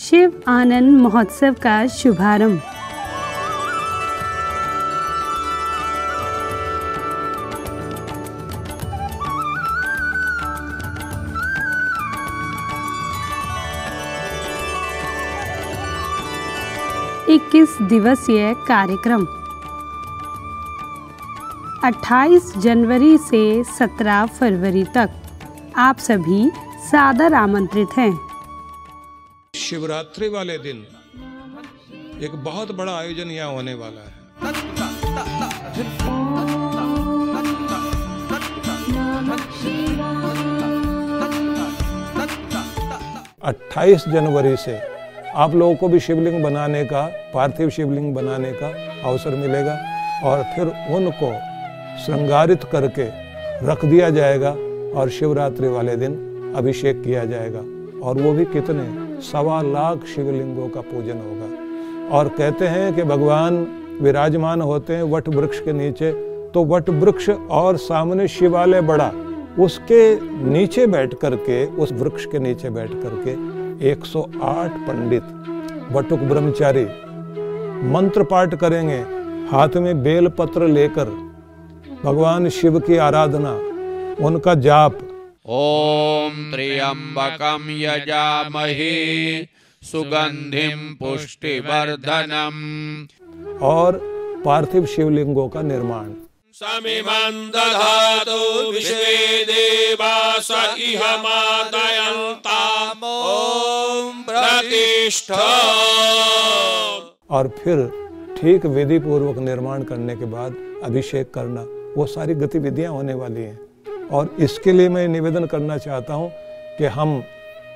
शिव आनंद महोत्सव का शुभारंभ। इक्कीस दिवसीय कार्यक्रम। 28 जनवरी से 17 फरवरी तक आप सभी सादर आमंत्रित हैं। शिवरात्रि वाले दिन एक बहुत बड़ा आयोजन यहाँ होने वाला है। अट्ठाईस जनवरी से आप लोगों को भी शिवलिंग बनाने का, पार्थिव शिवलिंग बनाने का अवसर मिलेगा और फिर उनको श्रृंगारित करके रख दिया जाएगा और शिवरात्रि वाले दिन अभिषेक किया जाएगा। और वो भी कितने? सवा लाख शिवलिंगों का पूजन होगा। और कहते हैं कि भगवान विराजमान होते हैं वट वृक्ष के नीचे तो वट वृक्ष और सामने शिवालय बड़ा। उसके नीचे बैठ करके, उस वृक्ष के नीचे बैठ करके 108 पंडित, वटुक ब्रह्मचारी मंत्र पाठ करेंगे। हाथ में बेल पत्र लेकर भगवान शिव की आराधना, उनका जाप ॐ त्र्यम्बकं यजामहे सुगन्धिं पुष्टिवर्धनम्। और पार्थिव शिवलिंगों का निर्माण। समिमं दधातु विश्वे देवा स इह मादयन्ताम् ॐ प्रतिष्ठा। और फिर ठीक विधि पूर्वक निर्माण करने के बाद अभिषेक करना। वो सारी गतिविधियाँ होने वाली हैं। और इसके लिए मैं निवेदन करना चाहता हूँ कि हम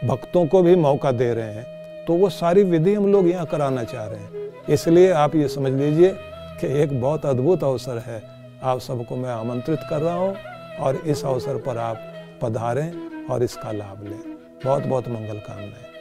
भक्तों को भी मौका दे रहे हैं। तो वो सारी विधि हम लोग यहाँ कराना चाह रहे हैं। इसलिए आप ये समझ लीजिए कि एक बहुत अद्भुत अवसर है। आप सबको मैं आमंत्रित कर रहा हूँ और इस अवसर पर आप पधारें और इसका लाभ लें। बहुत बहुत मंगल कामनाएँ।